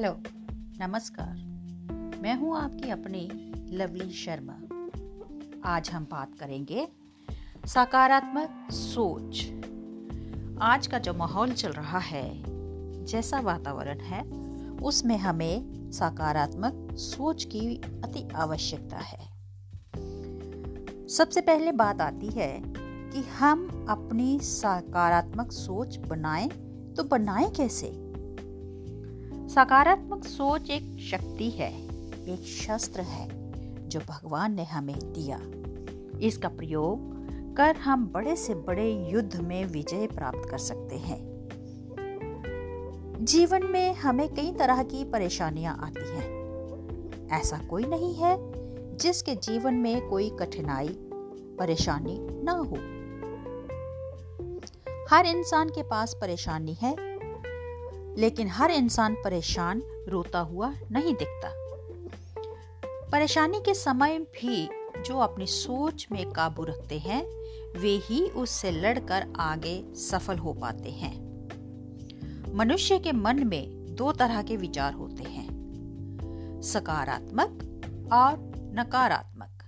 Hello, नमस्कार। मैं हूँ आपकी अपनी लवली शर्मा। आज हम बात करेंगे सकारात्मक सोच। आज का जो माहौल चल रहा है, जैसा वातावरण है, उसमें हमें सकारात्मक सोच की अति आवश्यकता है। सबसे पहले बात आती है कि हम अपनी सकारात्मक सोच बनाएँ तो बनाएँ कैसे? सकारात्मक सोच एक शक्ति है, एक शस्त्र है, जो भगवान ने हमें दिया। इसका प्रयोग कर हम बड़े से बड़े युद्ध में विजय प्राप्त कर सकते हैं। जीवन में हमें कई तरह की परेशानियाँ आती हैं। ऐसा कोई नहीं है जिसके जीवन में कोई कठिनाई, परेशानी ना हो। हर इंसान के पास परेशानी है लेकिन हर इंसान परेशान रोता हुआ नहीं दिखता। परेशानी के समय भी जो अपनी सोच में काबू रखते हैं, वे ही उससे लड़कर आगे सफल हो पाते हैं। मनुष्य के मन में दो तरह के विचार होते हैं। सकारात्मक और नकारात्मक।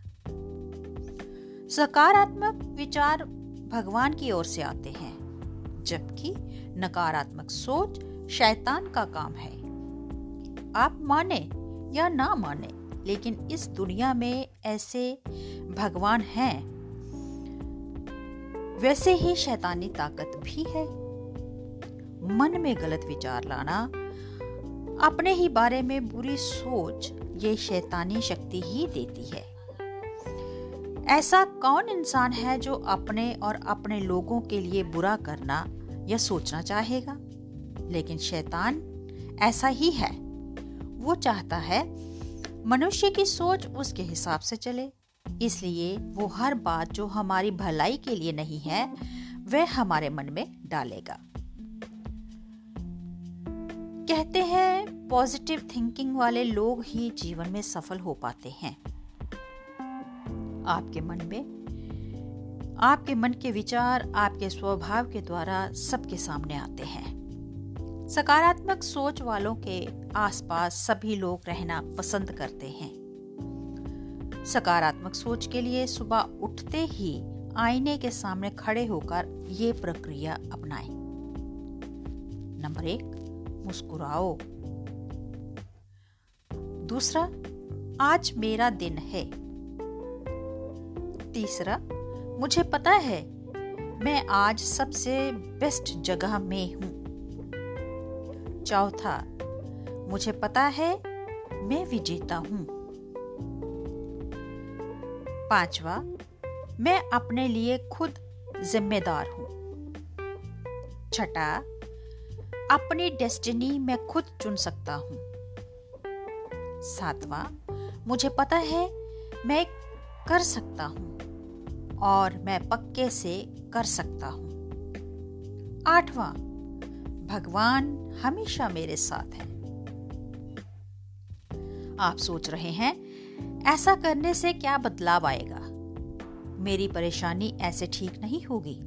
सकारात्मक विचार भगवान की ओर से आते हैं, जबकि नकारात्मक सोच शैतान का काम है। आप माने या ना माने, लेकिन इस दुनिया में ऐसे भगवान हैं। वैसे ही शैतानी ताकत भी है। मन में गलत विचार लाना, अपने ही बारे में बुरी सोच, ये शैतानी शक्ति ही देती है। ऐसा कौन इंसान है जो अपने और अपने लोगों के लिए बुरा करना या सोचना चाहेगा? लेकिन शैतान ऐसा ही है। वो चाहता है मनुष्य की सोच उसके हिसाब से चले। इसलिए वो हर बात जो हमारी भलाई के लिए नहीं है, वह हमारे मन में डालेगा। कहते हैं पॉजिटिव थिंकिंग वाले लोग ही जीवन में सफल हो पाते हैं। आपके मन में, आपके मन के विचार, आपके स्वभाव के द्वारा सबके सामने आते हैं। सकारात्मक सोच वालों के आसपास सभी लोग रहना पसंद करते हैं। सकारात्मक सोच के लिए सुबह उठते ही आईने के सामने खड़े होकर ये प्रक्रिया अपनाएँ। नंबर एक, मुस्कुराओ। दूसरा, आज मेरा दिन है। तीसरा, मुझे पता है, मैं आज सबसे बेस्ट जगह में हूँ। चौथा मुझे पता है, मैं विजेता हूँ। पांचवा, मैं अपने लिए खुद जिम्मेदार हूँ। छठा, अपनी डेस्टिनी मैं खुद चुन सकता हूँ। सातवां, मुझे पता है, मैं कर सकता हूँ और मैं पक्के से कर सकता हूँ। आठवां भगवान हमेशा मेरे साथ है। आप सोच रहे हैं, ऐसा करने से क्या बदलाव आएगा? मेरी परेशानी ऐसे ठीक नहीं होगी।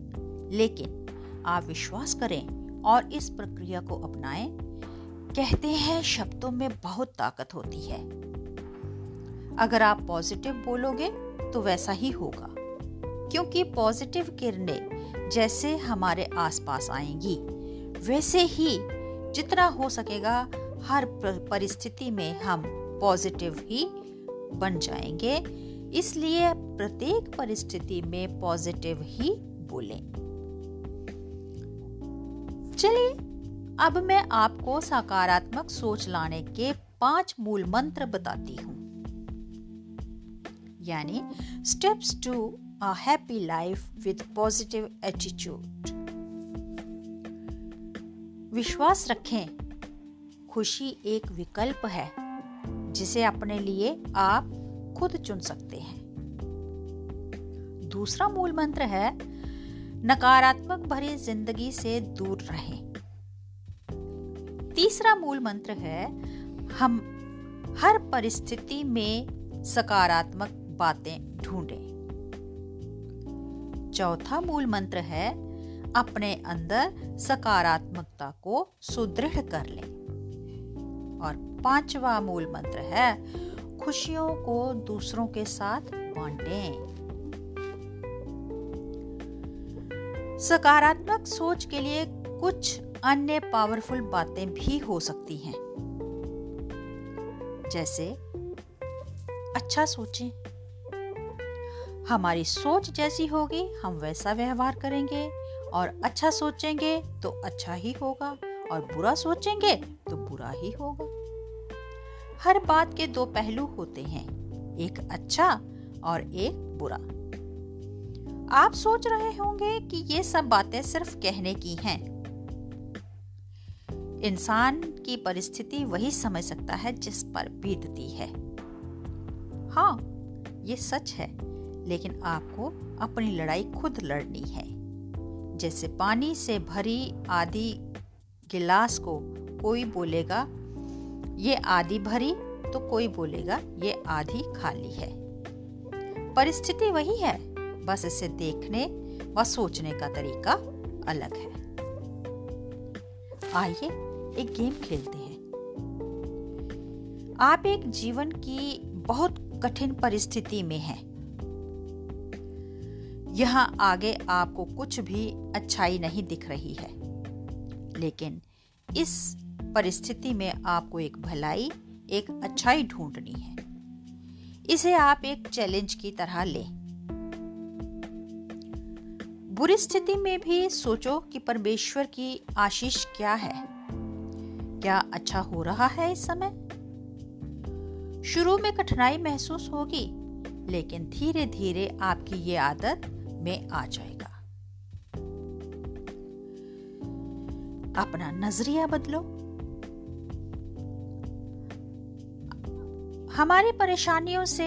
लेकिन आप विश्वास करें और इस प्रक्रिया को अपनाएँ। कहते हैं, शब्दों में बहुत ताकत होती है। अगर आप पॉजिटिव बोलोगे तो वैसा ही होगा। क्योंकि पॉजिटिव किरणें जैसे हमारे आसपास आएँगी। वैसे ही जितना हो सकेगा, हर परिस्थिति में हम पॉजिटिव ही बन जाएँगे। इसलिए प्रत्येक परिस्थिति में पॉजिटिव ही बोलें। चलिए, अब मैं आपको सकारात्मक सोच लाने के पाँच मूल मंत्र बताती हूँ। यानी steps to a happy life with positive attitude विश्वास रखें। खुशी एक विकल्प है, जिसे अपने लिए आप खुद चुन सकते हैं। दूसरा मूल मंत्र है, नकारात्मक भरी ज़िंदगी से दूर रहें। तीसरा मूल मंत्र है, हम हर परिस्थिति में सकारात्मक बातें ढूंढें। चौथा मूल मंत्र है अपने अंदर सकारात्मकता को सुदृढ़ कर लें। और पांचवा मूल मंत्र है, खुशियों को दूसरों के साथ बांटें। सकारात्मक सोच के लिए कुछ अन्य पावरफुल बातें भी हो सकती हैं। जैसे अच्छा सोचें। हमारी सोच जैसी होगी, हम वैसा व्यवहार करेंगे। और अच्छा सोचेंगे तो अच्छा ही होगा, और बुरा सोचेंगे तो बुरा ही होगा। हर बात के दो पहलू होते हैं, एक अच्छा और एक बुरा। आप सोच रहे होंगे कि ये सब बातें सिर्फ़ कहने की हैं। इंसान की परिस्थिति वही समझ सकता है जिस पर बीतती है। हाँ ये सच है, लेकिन आपको अपनी लड़ाई खुद लड़नी है। जैसे पानी से भरी आधी गिलास को कोई बोलेगा, ये आधी भरी तो कोई बोलेगा, ये आधी खाली है। परिस्थिति वही है, बस इसे देखने व सोचने का तरीका अलग है। आइए एक गेम खेलते हैं। आप एक जीवन की बहुत कठिन परिस्थिति में हैं। यहाँ आगे आपको कुछ भी अच्छाई नहीं दिख रही है। लेकिन इस परिस्थिति में आपको एक भलाई, एक अच्छाई ढूंढनी है। इसे आप एक चैलेंज की तरह लें। बुरी स्थिति में भी सोचो कि परमेश्वर की आशीष क्या है। क्या अच्छा हो रहा है इस समय? शुरू में कठिनाई महसूस होगी, लेकिन धीरे धीरे आपकी ये आदत में आ जाएगा। अपना नज़रिया बदलो। हमारी परेशानियों से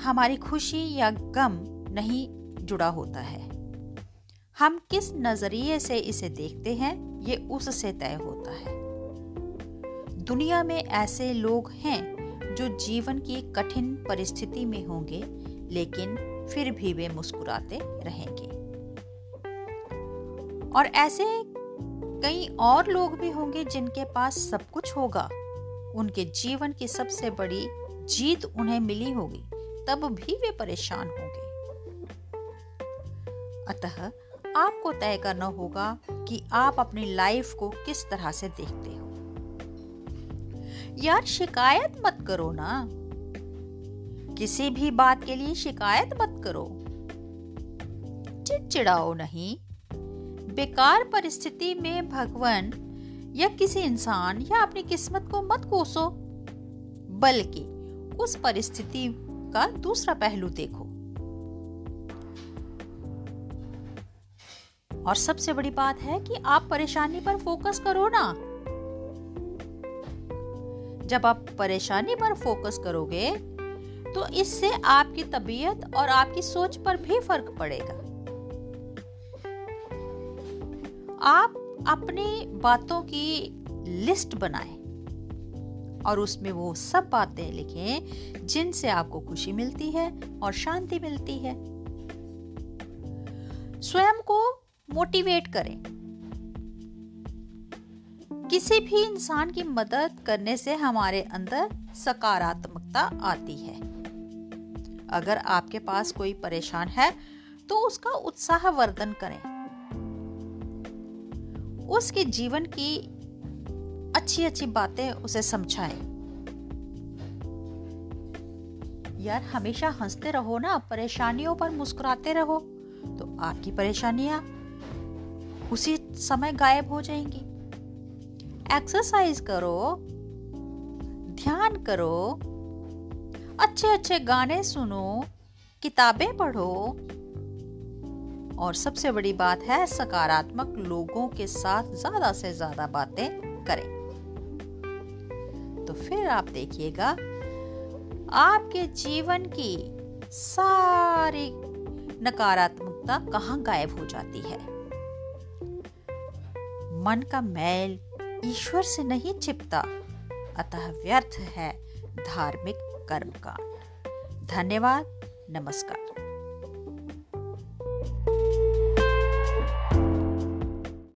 हमारी खुशी या गम नहीं जुड़ा होता है। हम किस नज़रिए से इसे देखते हैं, ये उससे तय होता है। दुनिया में ऐसे लोग हैं जो जीवन की कठिन परिस्थिति में होंगे, लेकिन फिर भी वे मुस्कुराते रहेंगे। और ऐसे कई और लोग भी होंगे जिनके पास सब कुछ होगा। उनके जीवन की सबसे बड़ी जीत उन्हें मिली होगी, तब भी वे परेशान होंगे। अतः आपको तय करना होगा कि आप अपनी लाइफ को किस तरह से देखते हो। यार, शिकायत मत करो ना। किसी भी बात के लिए शिकायत मत करो। चिड़चिड़ाओ नहीं। बेकार परिस्थिति में भगवान या किसी इंसान या अपनी किस्मत को मत कोसो, बल्कि उस परिस्थिति का दूसरा पहलू देखो। और सबसे बड़ी बात है कि आप परेशानी पर फोकस करो ना। जब आप परेशानी पर फोकस करोगे तो इससे आपकी तबीयत और आपकी सोच पर भी फ़र्क पड़ेगा। आप अपनी बातों की लिस्ट बनाएँ और उसमें वो सब बातें लिखें जिनसे आपको खुशी मिलती है और शांति मिलती है। स्वयं को मोटिवेट करें। किसी भी इंसान की मदद करने से हमारे अंदर सकारात्मकता आती है। अगर आपके पास कोई परेशान है तो उसका उत्साह वर्धन करें। उसके जीवन की अच्छी अच्छी बातें उसे समझाएँ। यार, हमेशा हँसते रहो ना, परेशानियों पर मुस्कुराते रहो तो आपकी परेशानियाँ उसी समय गायब हो जाएँगी। एक्सरसाइज करो, ध्यान करो अच्छे अच्छे गाने सुनो, किताबें पढ़ो। और सबसे बड़ी बात है, सकारात्मक लोगों के साथ ज़्यादा से ज़्यादा बातें करें। तो फिर आप देखिएगा, आपके जीवन की सारी नकारात्मकता कहाँ गायब हो जाती है? मन का मैल ईश्वर से नहीं चिपता, अतः व्यर्थ है धार्मिक कर्म का धन्यवाद नमस्कार।